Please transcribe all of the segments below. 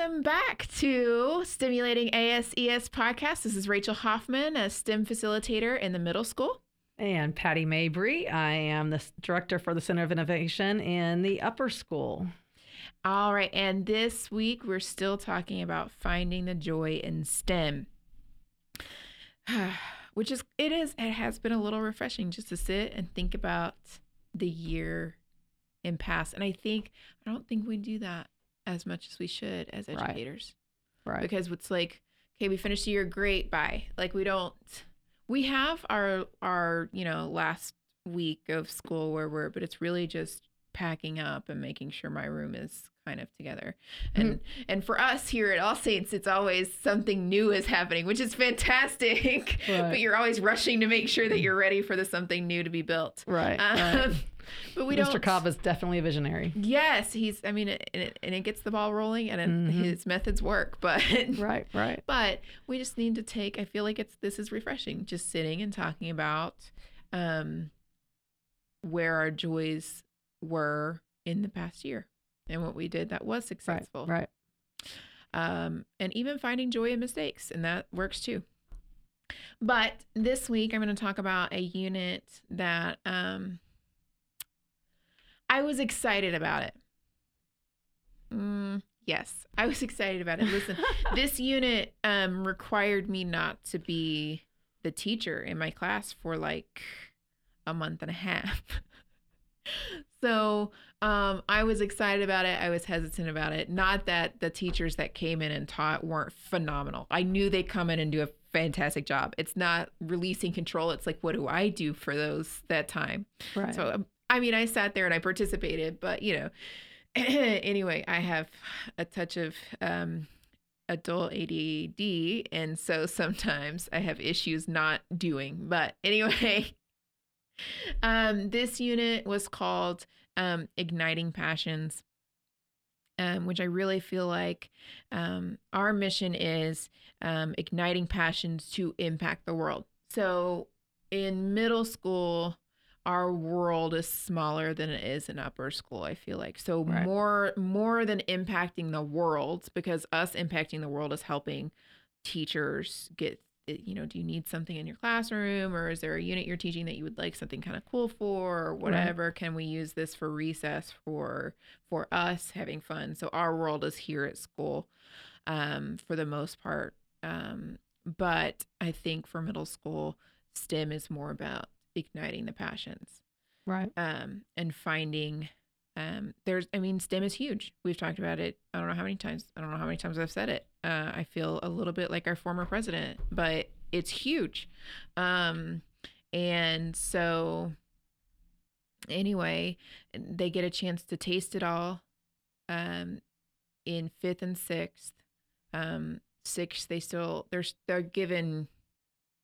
Welcome back to Stimulating ASES podcast. This is Rachel Hoffman, a STEM facilitator in the middle school. And Patty Mabry. I am the director for the Center of Innovation in the upper school. All right. And this week, we're still talking about finding the joy in STEM, which is, it is, it has been a little refreshing just to sit and think about the year in past. And I think, I don't think we do that as much as we should as educators. Right. right. Because it's like, okay, we finished the year great, bye. Like we don't we have our our you know last week of school where we're but it's really just packing up and making sure my room is kind of together and mm-hmm. and for us here at all saints it's always something new is happening which is fantastic right. but you're always rushing to make sure that you're ready for the something new to be built right, um, right. But we Mr. don't Mr. Cobb is definitely a visionary yes he's i mean it, and, it, and it gets the ball rolling and it, mm-hmm. his methods work but right right but we just need to take i feel like it's this is refreshing just sitting and talking about um where our joys were in the past year and what we did that was successful. Right. right. Um, and even finding joy in mistakes, and that works too. But this week, I'm going to talk about a unit that um, I was excited about it. Mm, yes, I was excited about it. Listen, this unit um, required me not to be the teacher in my class for like a month and a half. so um, I was excited about it. I was hesitant about it. Not that the teachers that came in and taught weren't phenomenal. I knew they'd come in and do a fantastic job. It's not releasing control. It's like, what do I do for those that time? Right. So, um, I mean, I sat there and I participated, but you know, anyway, I have a touch of um, adult ADD, and so sometimes I have issues not doing. But anyway, um, this unit was called um, Igniting Passions, um, which I really feel like um, our mission is um, igniting passions to impact the world. So in middle school, our world is smaller than it is in upper school i feel like so right. more more than impacting the world because us impacting the world is helping teachers get you know, do you need something in your classroom or is there a unit you're teaching that you would like something kind of cool for or whatever? Right. Can we use this for recess for for us having fun? So our world is here at school um, for the most part. Um, but I think for middle school, STEM is more about igniting the passions. Right. Um, and finding um, there's, I mean, STEM is huge. We've talked about it. I don't know how many times. I don't know how many times I've said it. Uh, I feel a little bit like our former president, but it's huge. Um, and so, anyway, they get a chance to taste it all um, in fifth and sixth. Um, sixth, they still they're they're given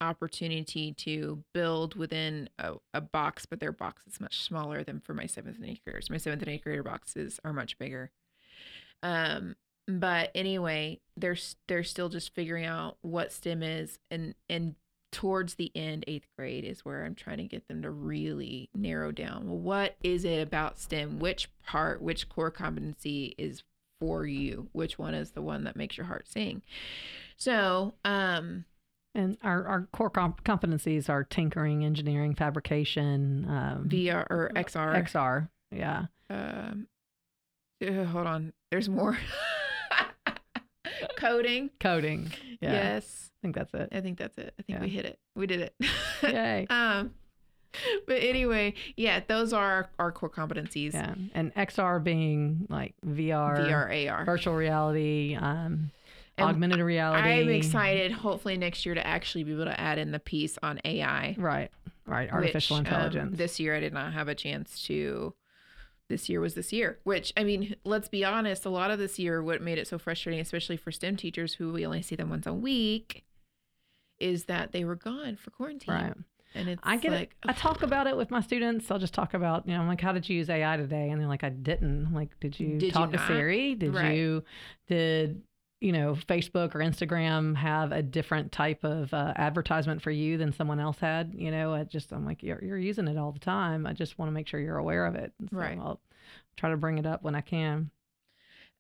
opportunity to build within a, a, box, but their box is much smaller than for my seventh and eighth graders. My seventh and eighth grader boxes are much bigger. Um, but anyway, they're they're still just figuring out what STEM is, and and towards the end, eighth grade is where I'm trying to get them to really narrow down. Well, what is it about STEM? Which part, which core competency is for you? Which one is the one that makes your heart sing? So, um, and our, our core comp- competencies are tinkering, engineering, fabrication, um, VR or XR. XR, yeah. Um, uh, hold on, there's more. Coding. Coding. Yeah. Yes. I think that's it. I think that's it. I think yeah. we hit it. We did it. Yay. um, but anyway, yeah, those are our, our, core competencies. Yeah, and XR being like VR, VR, AR, virtual reality, um, and augmented reality. I'm excited, hopefully next year, to actually be able to add in the piece on AI. Right, right. Artificial which, intelligence. Um, this year, I did not have a chance to. This year was this year, which I mean, let's be honest, a lot of this year, what made it so frustrating, especially for STEM teachers who we only see them once a week, is that they were gone for quarantine. Right. And it's I get like, it. I talk about it with my students. I'll just talk about, you know, I'm like, how did you use AI today? And they're like, I didn't. I'm like, did you did talk you to Siri? Did right. you, did you know, Facebook or Instagram have a different type of uh, advertisement for you than someone else had, you know, I just, I'm like, you're, you're using it all the time. I just want to make sure you're aware of it. So right. I'll try to bring it up when I can.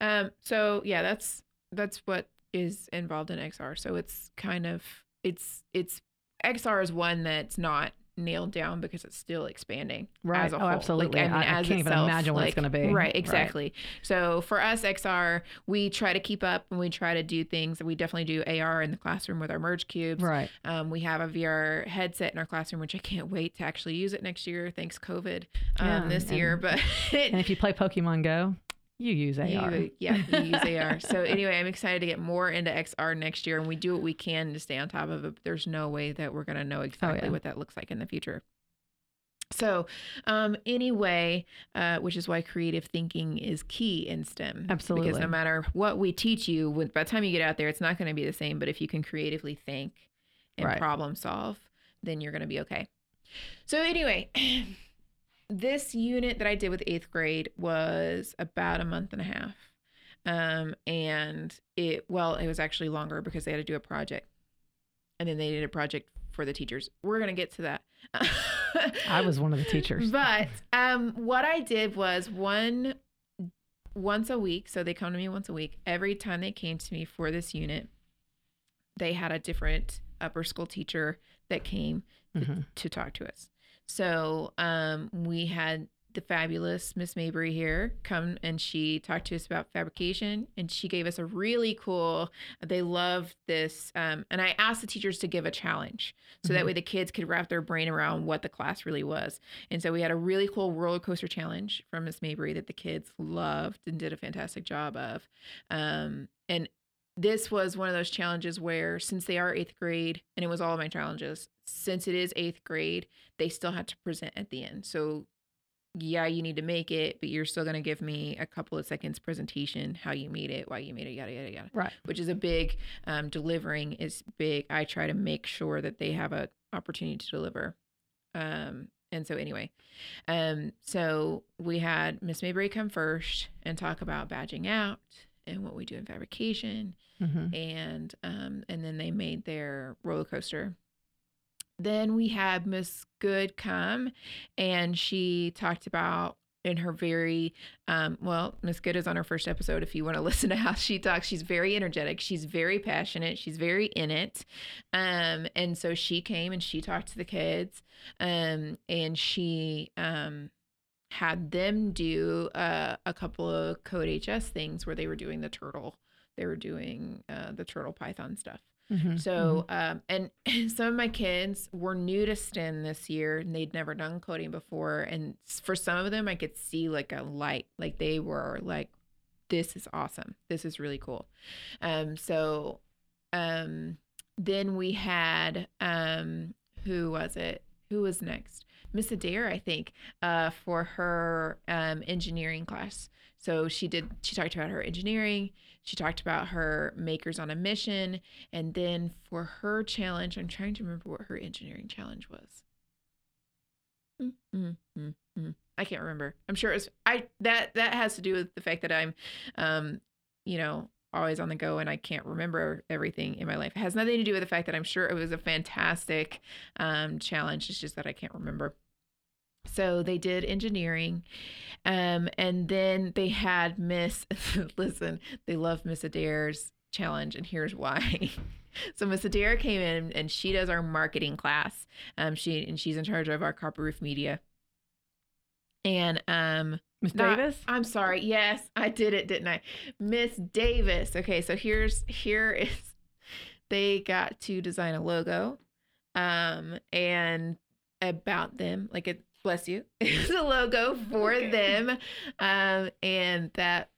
Um, so yeah, that's that's what is involved in XR. So it's kind of it's it's XR is one that's not nailed down because it's still expanding Right. as a oh, whole. absolutely. Like, I, mean, I, I can't even imagine what like, it's going to be. Right, exactly. So for us, XR, we try to keep up and we try to do things. We definitely do AR in the classroom with our merge cubes. Right. Um, we have a VR headset in our classroom, which I can't wait to actually use it next year. Thanks COVID um, Yeah, this year, but And if you play Pokemon Go, you use AR. you, yeah, you use AR. So anyway, I'm excited to get more into XR next year, and we do what we can to stay on top of it. But there's no way that we're gonna know exactly yeah. what that looks like in the future. So, um, anyway, uh, which is why creative thinking is key in STEM. Absolutely. Because no matter what we teach you, when, by the time you get out there, it's not going to be the same. But if you can creatively think and Right. problem solve, then you're going to be okay. So, anyway, this unit that I did with eighth grade was about a month and a half. Um, and it, well, it was actually longer because they had to do a project. And then they did a project for the teachers. We're going to get to that. I was one of the teachers. But um, what I did was one once a week. So they come to me once a week. Every time they came to me for this unit, they had a different upper school teacher that came to, Mhm. to talk to us. So um, we had the fabulous Miss Mabry here come and she talked to us about fabrication and she gave us a really cool they loved this um, and i asked the teachers to give a challenge so that Mhm. way the kids could wrap their brain around what the class really was and so we had a really cool roller coaster challenge from miss mabry that the kids loved and did a fantastic job of um, and this was one of those challenges where since they are eighth grade and it was all of my challenges since it is eighth grade they still had to present at the end. So yeah you need to make it but you're still going to give me a couple of seconds presentation how you made it why you made it yada yada yada Right. which is a big um, delivering is big. I try to make sure that they have a opportunity to deliver. Um, and so anyway um, so we had miss mabry come first and talk about badging out and what we do in fabrication hmm and um, and then they made their roller coaster. Then we had Miss Good come, and she talked about in her very um, well. Miss Good is on her first episode. If you want to listen to how she talks, she's very energetic. She's very passionate. She's very in it, um, and so she came and she talked to the kids, um, and she um, had them do uh, a couple of CodeHS things where they were doing the turtle they were doing uh, the turtle python stuff. Hmm so um, and some of my kids were new to stem this year and they'd never done coding before. And for some of them i could see like a light like they were like this is awesome. This is really cool. Um so um then we had um who was it? Who was next miss adair i think uh for her um engineering class. So she did she talked about her engineering she talked about her makers on a mission and then for her challenge i'm trying to remember what her engineering challenge was. Mm, mm, mm, mm. i can't remember. I'm sure it's i that that has to do with the fact that i'm um you know always on the go and i can't remember everything in my life. It has nothing to do with the fact that i'm sure it was a fantastic um challenge. It's just that i can't remember. So they did engineering um and then they had miss listen they love miss adair's challenge and here's why. So miss adair came in and she does our marketing class. Um she and she's in charge of our copper roof media and um Miss Davis. I'm sorry. Yes, I did it, didn't I? Miss Davis. Okay, so here's here is they got to design a logo um and about them like it bless you it's a logo for Okay. them um and that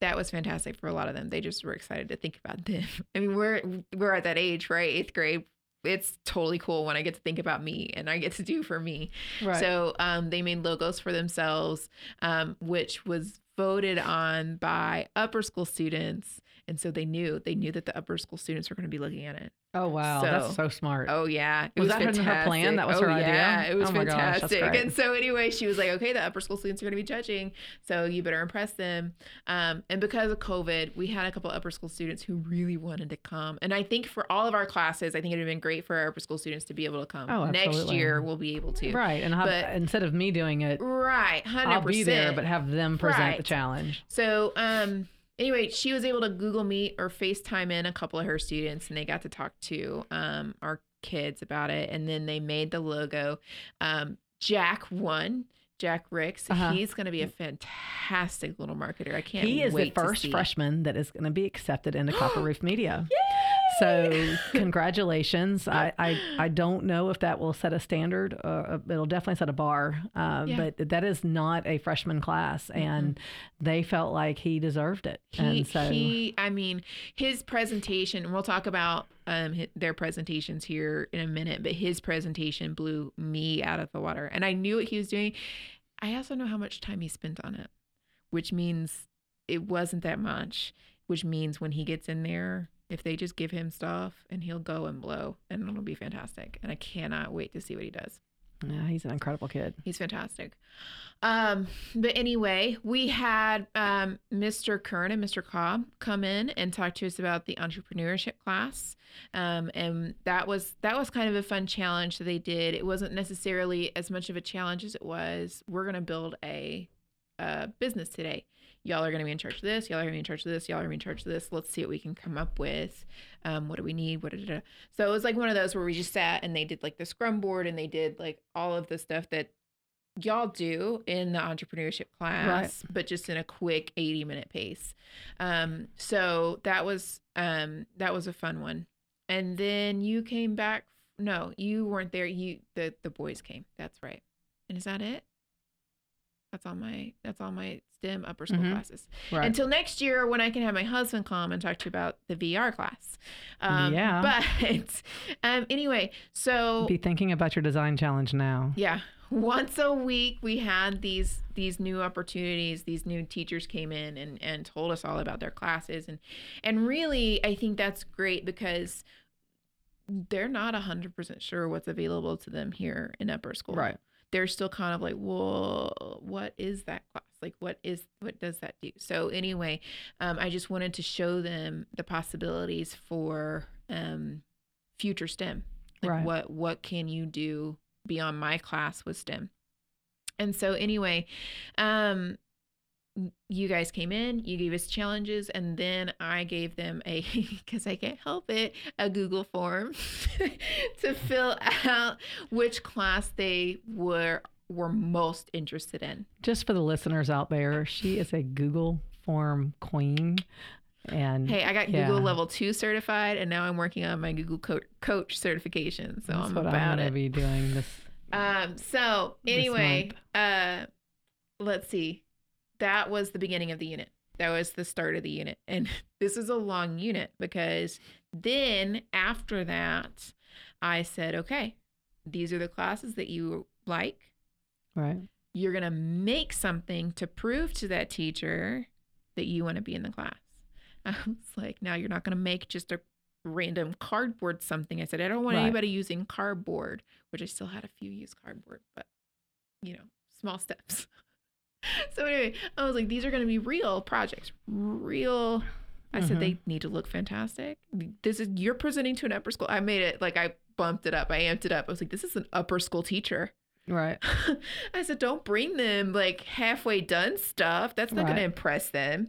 that was fantastic for a lot of them they just were excited to think about them i mean we're we're at that age right eighth grade it's totally cool when i get to think about me and i get to do for me Right. so um, they made logos for themselves, um, which was voted on by upper school students, and so they knew they knew that the upper school students were going to be looking at it. oh wow, so- that's so smart. Oh yeah, it Was was, that in her plan? That was oh, her idea? Yeah, it was Oh my gosh, fantastic. and so anyway, she was like, "Okay, the upper school students are going to be judging, so you better impress them." Um, and because of COVID, we had a couple upper school students who really wanted to come, and I think for all of our classes, I think it would have been great for our upper school students to be able to come. Oh, absolutely. Next year, we'll be able to. Right, and have, But- instead of me doing it, Right, hundred percent, I'll be there, but have them present the challenge. So, um, anyway, she was able to Google Meet or FaceTime in a couple of her students, and they got to talk to um, our kids about it. And then they made the logo. Um, Jack won. Jack Ricks. Uh-huh. He's going to be a fantastic little marketer. I can't. He is the first freshman that is going to be accepted into Copper Roof Media. So congratulations. I, I, I don't know if that will set a standard. Uh, it'll definitely set a bar. Uh, Yeah. But that is not a freshman class, and they felt like he deserved it. He, and so he, I mean, his presentation, and we'll talk about um, hi- their presentations here in a minute, but his presentation blew me out of the water. And I knew what he was doing. I also know how much time he spent on it, which means it wasn't that much, which means when he gets in there, if they just give him stuff and he'll go and blow, and it'll be fantastic. And I cannot wait to see what he does. yeah, he's an incredible kid. He's fantastic. Um, but anyway, we had um, Mr. Kern and Mr. Cobb come in and talk to us about the entrepreneurship class. Um, and that was that was kind of a fun challenge that they did. It wasn't necessarily as much of a challenge as it was we're gonna build a, a business today. Y'all are gonna be in charge of this. Y'all are gonna be in charge of this. Y'all are gonna be in charge of this. Let's see what we can come up with. Um, what do we need? What da. So it was like one of those where we just sat and they did like the scrum board and they did like all of the stuff that y'all do in the entrepreneurship class, but just in a quick 80 minute pace. Um, so that was um that was a fun one. And then you came back no, you weren't there. You the the boys came. That's right. And is that it? That's all my that's all my STEM upper school Mhm. classes Right. until next year when I can have my husband come and talk to you about the VR class. Um, Yeah. But um, anyway, so be thinking about your design challenge now. yeah, once a week we had these these new opportunities. These new teachers came in and and told us all about their classes and and really I think that's great because they're not 100% sure what's available to them here in upper school Right. They're still kind of like, well, what is that class? Like, what is what does that do? So anyway, um, I just wanted to show them the possibilities for um, future STEM. Like, Right. what what can you do beyond my class with STEM? And so anyway, um, you guys came in, you gave us challenges, and then I gave them a because I can't help it a Google form to fill out which class they were were most interested in. Just for the listeners out there, she is a Google form queen. And Hey, I got Yeah. Google level two certified, and now I'm working on my Google Co- Coach certification. So that's I'm what I'm about it. to be doing this. Um, so anyway, uh let's see. That was the beginning of the unit. That was the start of the unit. And this is a long unit because then after that, I said, okay, these are the classes that you like. Right. You're gonna make something to prove to that teacher that you want to be in the class. I was like, now you're not gonna make just a random cardboard something. I said, I don't want Right. anybody using cardboard, which I still had a few use cardboard, but you know, small steps. so anyway, I was like, these are gonna be real projects, real. I said Mhm. they need to look fantastic. This is you're presenting to an upper school. I made it like I bumped it up. I amped it up. I was like, this is an upper school teacher. Right. I said, don't bring them like halfway done stuff. That's not going to impress them.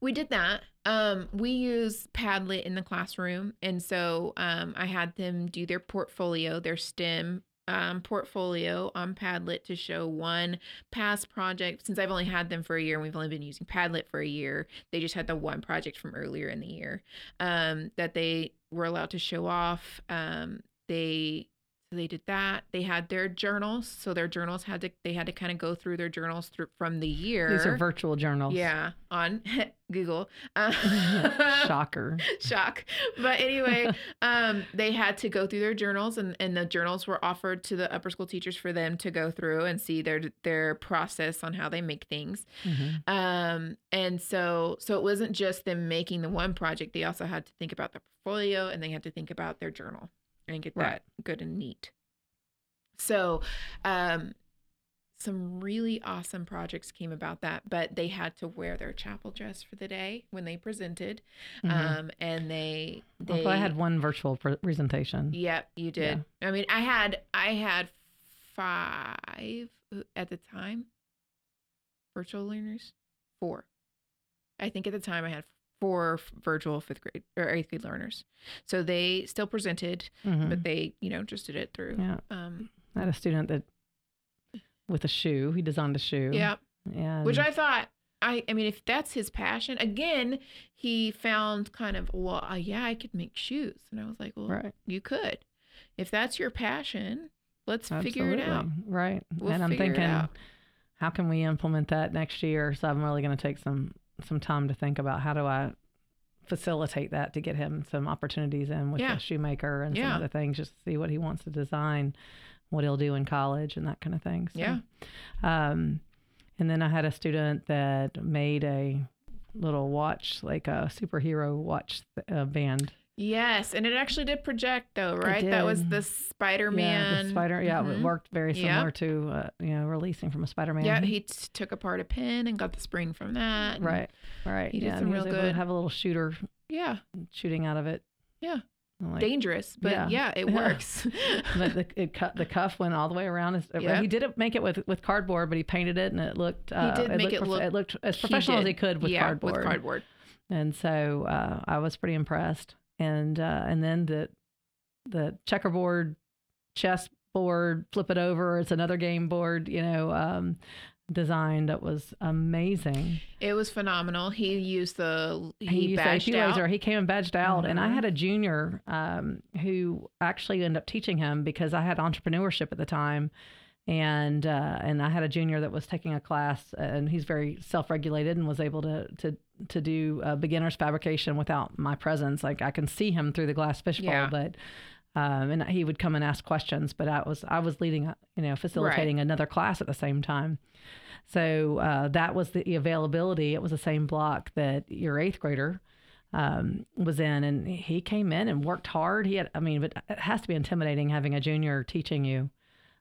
We did that. Um, we use Padlet in the classroom. And so um, I had them do their portfolio, their STEM um, portfolio on Padlet to show one past project. Since I've only had them for a year and we've only been using Padlet for a year, they just had the one project from earlier in the year um, that they were allowed to show off. Um, they so they did that. They had their journals. So their journals had to they had to kind of go through their journals through from the year. These are virtual journals. Yeah, on Google. Uh, Shocker. Shock. But anyway, um, they had to go through their journals, and, and the journals were offered to the upper school teachers for them to go through and see their their process on how they make things. Mhm. Um, and so so it wasn't just them making the one project; they also had to think about the portfolio, and they had to think about their journal and get Right. that good and neat. So, um, some really awesome projects came about that, but they had to wear their chapel dress for the day when they presented. Mhm. Um, and they, they Well, I had one virtual pre- presentation. Yep, you did. I mean, I had I had five uh, at the time. Virtual learners, four. I think at the time I had four f- virtual fifth grade or eighth grade learners. So they still presented, Mhm. but they, you know, just did it through. yeah, Um, I had a student that with a shoe. He designed a shoe. yeah. and Which I thought, I, I mean, if that's his passion, again, he found kind of, well, uh, yeah, I could make shoes. And I was like, well, right. you could. If that's your passion, let's figure it out. Right. We'll and I'm thinking, how can we implement that next year? So I'm really going to take some some time to think about how do I facilitate that to get him some opportunities in with Yeah. a shoemaker and some Yeah. other things, just to see what he wants to design, what he'll do in college, and that kind of thing. So, Yeah. Um, and then I had a student that made a little watch, like a superhero watch uh, band. Yes. And it actually did project, though, right? That was the Spider Man. Yeah, the spider. Yeah, it Mhm. worked very similar to uh, you know releasing from a Spider-Man. Yeah, he t- took apart a pin and got the spring from that. Right, right. He did yeah, some real good- have a little shooter Yeah. shooting out of it. Yeah. Like- Dangerous, but yeah. yeah, it works. but the it cut the cuff went all the way around. His, Yep. He didn't make it with with cardboard, but he painted it and it looked. Uh, did make looked it look- It looked as He professional as he could with yeah, cardboard. With cardboard. And so uh, I was pretty impressed. And uh, and then the the checkerboard, chess board, flip it over. It's another game board. You know. Um, design that was amazing. It was phenomenal. He used the he, he used badged AP laser. out. He came and badged out, and I had a junior um, who actually ended up teaching him because I had entrepreneurship at the time, and uh, and I had a junior that was taking a class, and he's very self-regulated and was able to to to do uh, beginners fabrication without my presence. Like I can see him through the glass fishbowl, Yeah. but. Um, and he would come and ask questions, but I was I was leading, you know, facilitating another class at the same time. So uh, that was the availability. It was the same block that your eighth grader um, was in, and he came in and worked hard. He had, I mean, but it has to be intimidating having a junior teaching you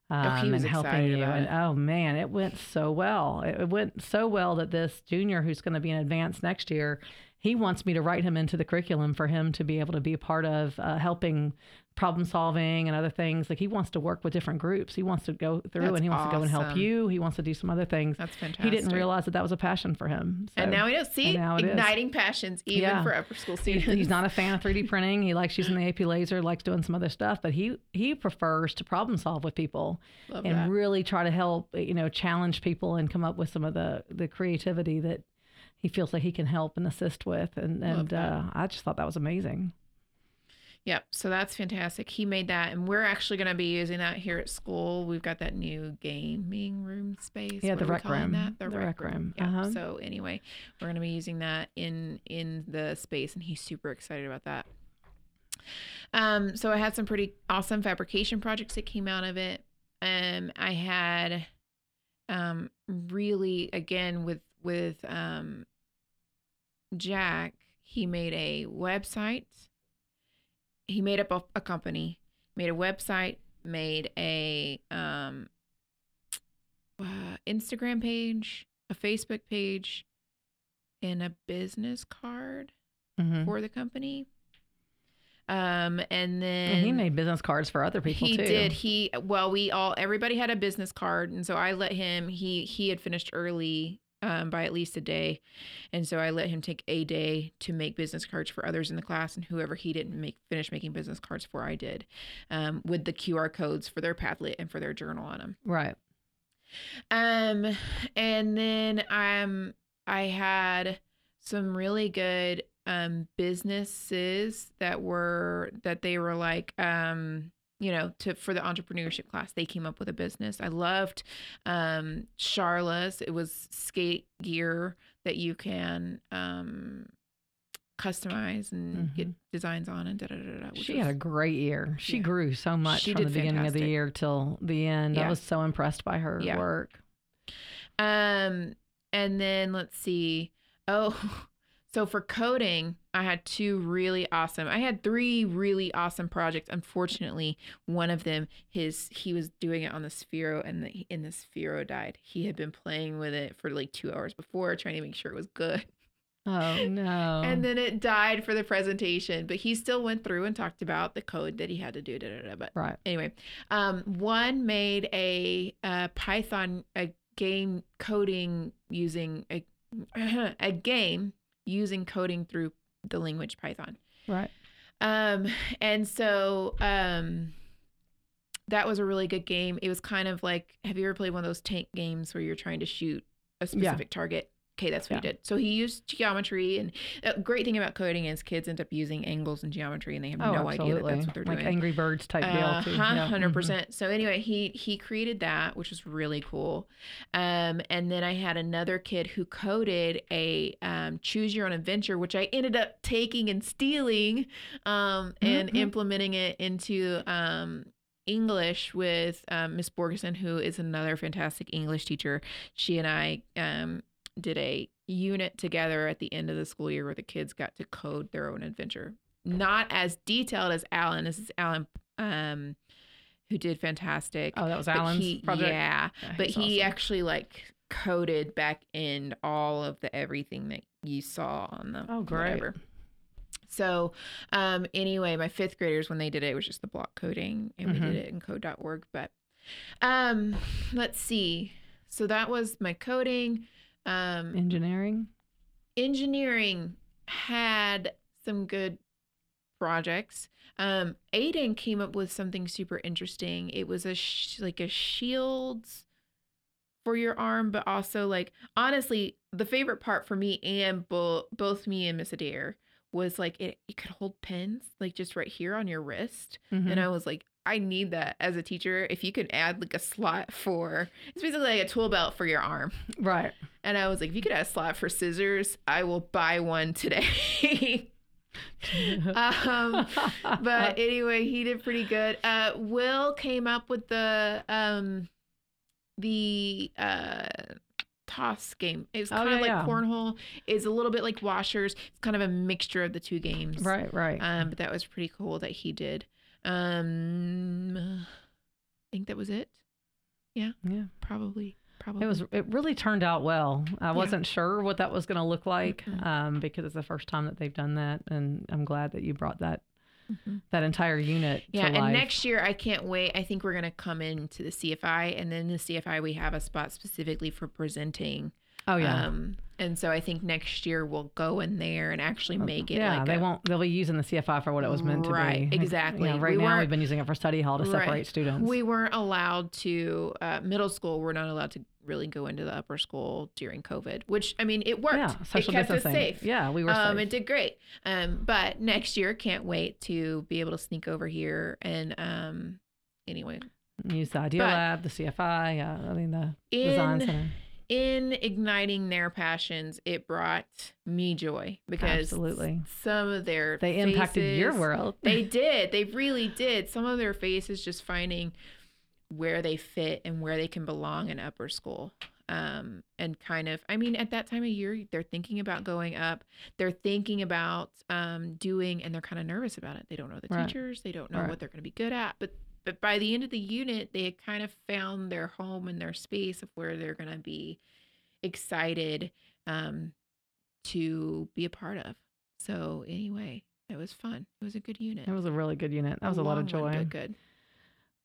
um, he was and helping you. And oh man, it went so well. It, it went so well that this junior, who's going to be in advance next year, he wants me to write him into the curriculum for him to be able to be a part of uh, helping problem solving and other things. Like he wants to work with different groups. He wants to go through That's and he wants to go and help you. He wants to do some other things. That's fantastic. He didn't realize that that was a passion for him. And now we know. See, it is. igniting passions even Yeah. for upper school students. he's not a fan of 3D printing. He likes using the AP laser, likes doing some other stuff, but he he prefers to problem solve with people Love and that. really try to help, you know, challenge people and come up with some of the the creativity that he feels like he can help and assist with. And and uh, I just thought that was amazing. Yep. So that's fantastic. He made that, and we're actually going to be using that here at school. We've got that new gaming room space. Yeah, What the rec room. That? The, The rec, rec room. room. Yeah. Uh-huh. So anyway, we're going to be using that in in the space, and he's super excited about that. Um, so I had some pretty awesome fabrication projects that came out of it. Um, I had um really again with with um Jack, he made a website. He made up a, a company, made a website, made a um uh, Instagram page, a Facebook page, and a business card hmm for the company. Um, and then And he made business cards for other people too. he too. did. He well, we all everybody had a business card, and so I let him. He he had finished early um, by at least a day, and so I let him take a day to make business cards for others in the class, and whoever he didn't make finish making business cards for, I did, um, with the QR codes for their Padlet and for their journal on them. Right. Um, and then um, I had some really good um businesses that were that they were like um you know to for the entrepreneurship class they came up with a business i loved um charla's it was skate gear that you can um customize and get designs on and da da da da She was- had a great year. She Yeah. grew so much She from the beginning of the year till the end. I was so impressed by her Yeah. work. Um, and then let's see. Oh, so for coding, I had two really awesome. I had three really awesome projects. Unfortunately, one of them, his he was doing it on the Sphero, and the and the Sphero died. He had been playing with it for like two hours before, trying to make sure it was good, Oh no. and then it died for the presentation. But he still went through and talked about the code that he had to do. Da, da, da, but right. anyway, um, one made a, uh Python a game coding using a a game using coding through the language Python. Right. Um, and so um, that was a really good game. It was kind of like, have you ever played one of those tank games where you're trying to shoot a specific target? Okay, that's what Yeah. he did. So he used geometry, and a great thing about coding is kids end up using angles and geometry, and they have Oh, no idea that that's what they're like doing. Like Angry Birds type deal too. Uh-huh, Yeah. hundred percent. So anyway, he he created that, which was really cool. Um, and then I had another kid who coded a um, choose your own adventure, which I ended up taking and stealing, um, and Mhm. implementing it into um. English with um, Miss Borgeson, who is another fantastic English teacher. She and I um, did a unit together at the end of the school year where the kids got to code their own adventure. Not as detailed as Alan. This is Alan, um, who did fantastic. Oh, that was Alan's he- project. Yeah, Yeah, but he awesome. actually like coded back in all of the everything that you saw on the Oh, great. whatever. So, um, anyway, my fifth graders when they did it, it was just the block coding, and we Mhm. did it in code.org. But, um, let's see. So that was my coding. Um, engineering. engineering had some good projects. Um, Aiden came up with something super interesting. It was a sh- like a shields for your arm, but also like honestly, the favorite part for me and bo- both me and Miss Adair was like it, it could hold pins like just right here on your wrist. Mhm. And I was like, I need that as a teacher. If you could add like a slot for it's basically like a tool belt for your arm. right. And I was like, if you could add a slot for scissors, I will buy one today. um, but anyway, he did pretty good. Uh, Will came up with the um, the uh, toss game. It's Oh, kind yeah, of like yeah. cornhole. It's a little bit like washers. It's kind of a mixture of the two games. right, right. Um, but that was pretty cool that he did. Um, I think that was it. Yeah. Yeah. Probably. Probably. It was. It really turned out well. I wasn't sure what that was going to look like Mm-mm. um, because it's the first time that they've done that, and I'm glad that you brought that Mhm. that entire unit. Yeah, to and next year I can't wait. I think we're gonna come into the CFI, and then the CFI we have a spot specifically for presenting. Oh yeah. Um, and so I think next year we'll go in there and actually make it. yeah, like they a- won't. They'll be using the CFI for what it was meant to Right, be. Right. Exactly. You know, right we now we've been using it for study hall to Right. separate students. We weren't allowed to uh, middle school. We're not allowed to really go into the upper school during COVID, which I mean it worked. yeah, social it kept distancing. us safe. Yeah, we were um, safe. it did great. Um, but next year, can't wait to be able to sneak over here and um, anyway, Use the Idea but- Lab, the CFI. Yeah, I mean the design center. In igniting their passions, it brought me joy because Absolutely. some of their They impacted your world. They did. They really did. Some of their faces just finding where they fit and where they can belong in upper school. Um, and kind of, I mean, at that time of year, they're thinking about going up. They're thinking about um, doing, and they're kind of nervous about it. They don't know the Right. teachers. They don't know Right. what they're going to be good at. But but by the end of the unit, they had kind of found their home and their space of where they're going to be excited um, to be a part of. So anyway, it was fun. It was a good unit. It was a really good unit. That was a, lot of one. joy. Good, good.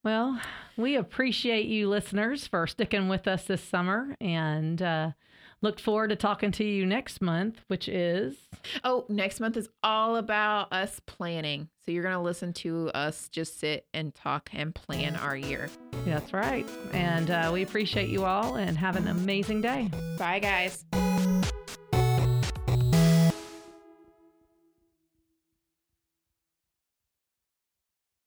Well, we appreciate you listeners for sticking with us this summer and uh, look forward to talking to you next month, which is Oh, next month is all about us planning. So you're going to listen to us just sit and talk and plan our year. that's right. And uh, we appreciate you all and have an amazing day. Bye, guys.